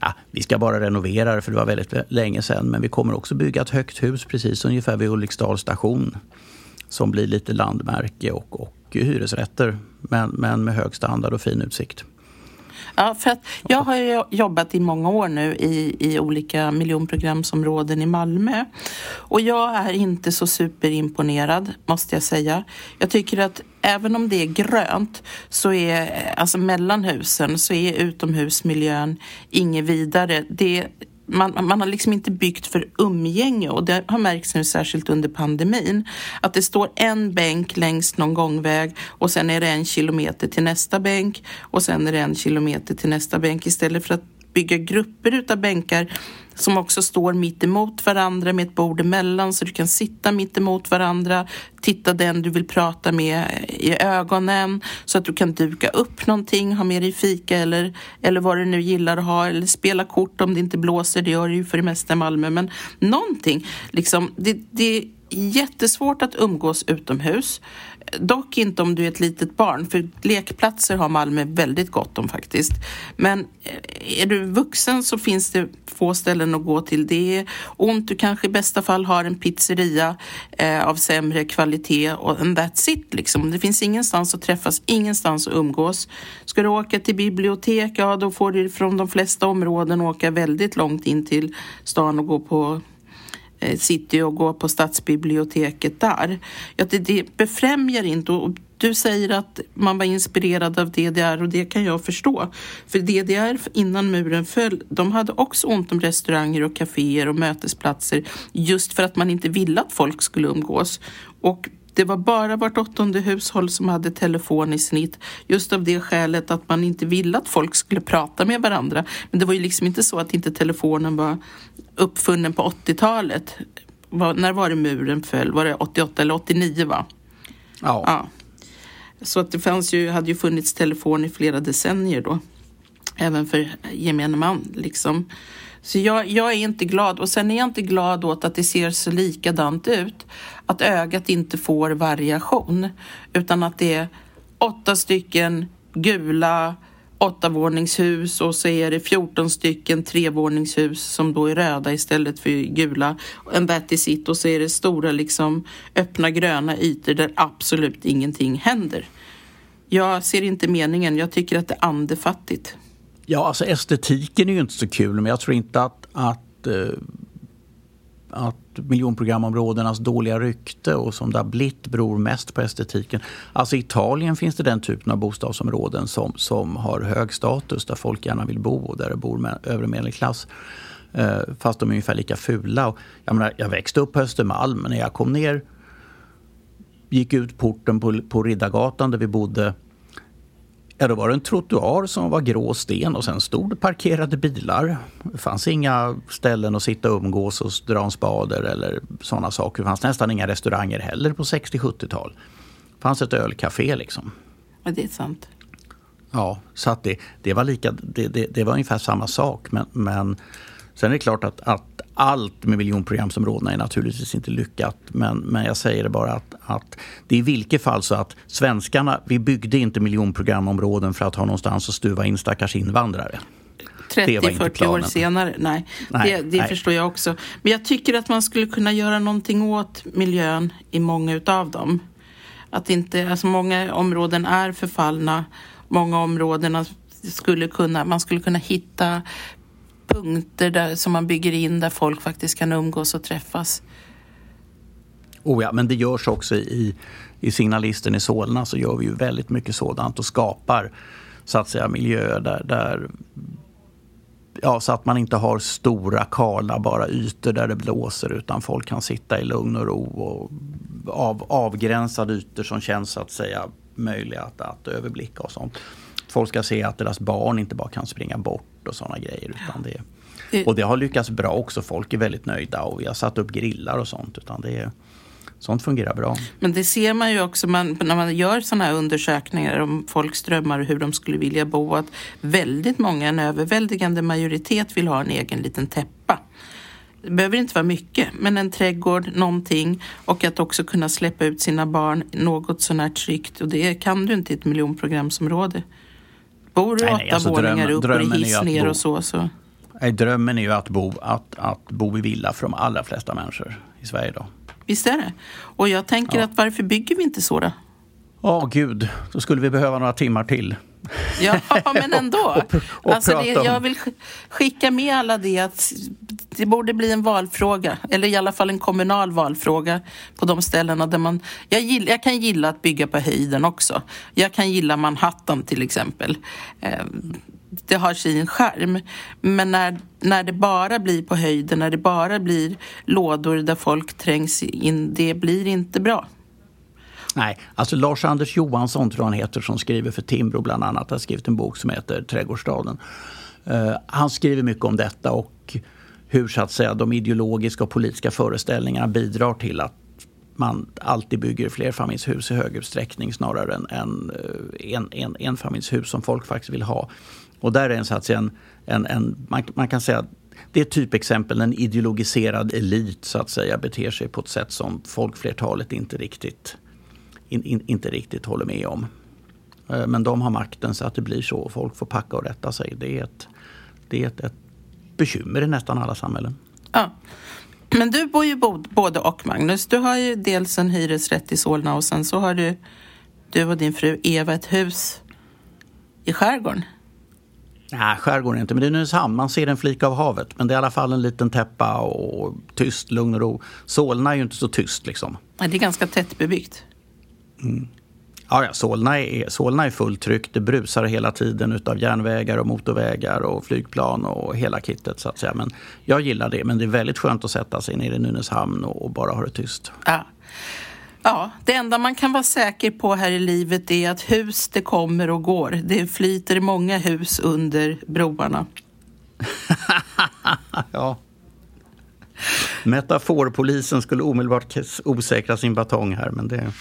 Ja, vi ska bara renovera det för det var väldigt länge sedan. Men vi kommer också bygga ett högt hus precis ungefär vid Ulriksdals station. Som blir lite landmärke och, och hyresrätter. Men, men med hög standard och fin utsikt. Ja, för att jag har jobbat i många år nu i, i olika miljonprogramsområden i Malmö. Och jag är inte så superimponerad, måste jag säga. Jag tycker att även om det är grönt så är, alltså mellan husen, så är utomhusmiljön inget vidare. Det man, man har liksom inte byggt för umgänge och det har märkts nu särskilt under pandemin. Att det står en bänk längs någon gångväg och sen är det en kilometer till nästa bänk och sen är det en kilometer till nästa bänk istället för att bygga grupper utav bänkar som också står mitt emot varandra med ett bord emellan så du kan sitta mitt emot varandra, titta den du vill prata med i ögonen så att du kan duka upp någonting, ha med dig fika eller, eller vad du nu gillar att ha eller spela kort om det inte blåser, det gör det ju för det mesta i Malmö, men någonting liksom, det, det är jättesvårt att umgås utomhus. Dock inte om du är ett litet barn, för lekplatser har Malmö väldigt gott om faktiskt. Men eh, är du vuxen så finns det få ställen att gå till. Det är ont, du kanske i bästa fall har en pizzeria eh, av sämre kvalitet och and that's it liksom. Det finns ingenstans att träffas, ingenstans att umgås. Ska du åka till bibliotek, ja då får du från de flesta områden åka väldigt långt in till stan och gå på Eh, city och gå på stadsbiblioteket där. Ja, det, det befrämjar inte och du säger att man var inspirerad av DDR och det kan jag förstå. För DDR innan muren föll, de hade också ont om restauranger och kaféer och mötesplatser just för att man inte ville att folk skulle umgås. Och det var bara vart åttonde hushåll som hade telefon i snitt just av det skälet att man inte ville att folk skulle prata med varandra. Men det var ju liksom inte så att inte telefonen var uppfunnen på 80-talet. När var det muren föll? Var det 88 eller 89 va? Ja. ja. Så att det fanns ju, hade ju funnits telefon i flera decennier då. Även för gemene man liksom. Så jag, jag är inte glad. Och sen är jag inte glad åt att det ser så likadant ut. Att ögat inte får variation. Utan att det är åtta stycken gula åttavåningshus och så är det 14 stycken trevåningshus som då är röda istället för gula. En that is it och så är det stora liksom öppna gröna ytor där absolut ingenting händer. Jag ser inte meningen. Jag tycker att det är andefattigt. Ja, alltså estetiken är ju inte så kul men jag tror inte att, att eh, att miljonprogramområdenas dåliga rykte och som det har blivit beror mest på estetiken. Alltså i Italien finns det den typen av bostadsområden som, som har hög status där folk gärna vill bo och där det bor med, övre medelklass. Eh, fast de är ungefär lika fula. Och, jag, menar, jag växte upp på Östermalm men när jag kom ner gick ut porten på, på Riddargatan där vi bodde Ja, då var det en trottoar som var grå sten och sen stod det parkerade bilar. Det fanns inga ställen att sitta och umgås och dra en spader eller sådana saker. Det fanns nästan inga restauranger heller på 60-70-tal. Det fanns ett ölcafé liksom. Ja, det är sant. Ja, så att det, det, var lika, det, det, det var ungefär samma sak. Men, men sen är det klart att, att allt med miljonprogramsområdena är naturligtvis inte lyckat. Men, men jag säger det bara att, att det är i vilket fall så att svenskarna, vi byggde inte miljonprogramområden för att ha någonstans att stuva in stackars invandrare. 30-40 år senare. Nej, nej det, det nej. förstår jag också. Men jag tycker att man skulle kunna göra någonting åt miljön i många utav dem. Att inte, alltså många områden är förfallna. Många områden skulle kunna, man skulle kunna hitta punkter där, som man bygger in där folk faktiskt kan umgås och träffas. Oh ja, men det görs också i, i Signalisten i Solna så gör vi ju väldigt mycket sådant och skapar så att säga miljöer där, där ja, så att man inte har stora kala bara ytor där det blåser utan folk kan sitta i lugn och ro och av, avgränsade ytor som känns så att säga möjliga att, att överblicka och sånt. Folk ska se att deras barn inte bara kan springa bort och sådana grejer. Utan det, och det har lyckats bra också. Folk är väldigt nöjda och vi har satt upp grillar och sånt. Utan det, sånt fungerar bra. Men det ser man ju också man, när man gör sådana här undersökningar om folks drömmar och hur de skulle vilja bo. Att väldigt många, en överväldigande majoritet vill ha en egen liten täppa. Det behöver inte vara mycket, men en trädgård, någonting och att också kunna släppa ut sina barn något sånär tryggt och det kan du inte i ett miljonprogramsområde. Bor du nej, åtta alltså våningar upp och hiss ner och så, så? Nej, drömmen är ju att bo, att, att bo i villa för de allra flesta människor i Sverige idag. Visst är det. Och jag tänker ja. att varför bygger vi inte så då? Ja, oh, gud. Då skulle vi behöva några timmar till. Ja, men ändå. och, och alltså det, jag vill skicka med alla det att det borde bli en valfråga, eller i alla fall en kommunal valfråga på de ställena där man... Jag, gillar, jag kan gilla att bygga på höjden också. Jag kan gilla Manhattan till exempel. Ehm, det har sin charm. Men när, när det bara blir på höjden, när det bara blir lådor där folk trängs in, det blir inte bra. Nej, alltså Lars-Anders Johansson tror han heter som skriver för Timbro bland annat. Han har skrivit en bok som heter Trädgårdsstaden. Uh, han skriver mycket om detta och hur så att säga de ideologiska och politiska föreställningarna bidrar till att man alltid bygger flerfamiljshus i hög utsträckning snarare än eh, en, en, en, enfamiljshus som folk faktiskt vill ha. Och där är en, så att säga, en, en, en man, man, kan säga det är ett typexempel, en ideologiserad elit så att säga beter sig på ett sätt som folkflertalet inte riktigt in, in, inte riktigt håller med om. Eh, men de har makten så att det blir så. Folk får packa och rätta sig. Det är ett, det är ett, ett bekymmer i nästan alla samhällen. Ja. Men du bor ju både och Magnus. Du har ju dels en hyresrätt i Solna och sen så har du, du och din fru Eva ett hus i skärgården. Nej, skärgården inte, men det är Nynäshamn. Man ser en flik av havet. Men det är i alla fall en liten täppa och tyst, lugn och ro. Solna är ju inte så tyst liksom. Ja, det är ganska tätt bebyggt. Mm. Ja, Solna, är, Solna är fulltryckt. Det brusar hela tiden utav järnvägar och motorvägar och flygplan och hela kittet så att säga. Men jag gillar det. Men det är väldigt skönt att sätta sig nere i Nynäshamn och, och bara ha det tyst. Ja. Ja, det enda man kan vara säker på här i livet är att hus det kommer och går. Det flyter många hus under broarna. ja. Metaforpolisen skulle omedelbart osäkra sin batong här, men det...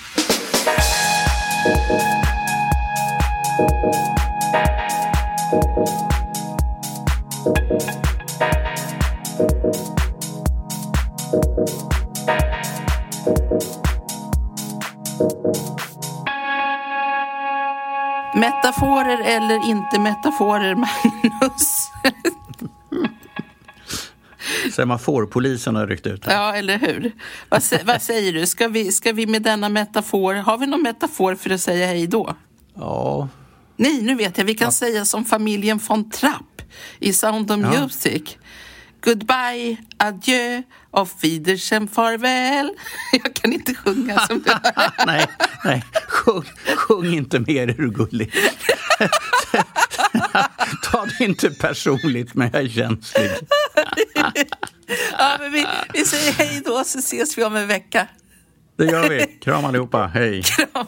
Metaforer eller inte metaforer, Magnus? Semaforpolisen har ryckt ut. Här. Ja, eller hur? Vad, vad, säger du? Ska vi, ska vi med denna metafor, har vi någon metafor för att säga hej då? Ja. Nej, nu vet jag. Vi kan ja. säga som familjen von Trapp i Sound of ja. Music. Goodbye, adjö, auf Wiedersehen, farväl. Jag kan inte sjunga som du nej, nej. Sjung, sjung inte mer, är du gullig. Ta det inte personligt, men jag är känslig. ja, men vi, vi säger hej då, så ses vi om en vecka. Det gör vi. Kram allihopa. Hej. Kram.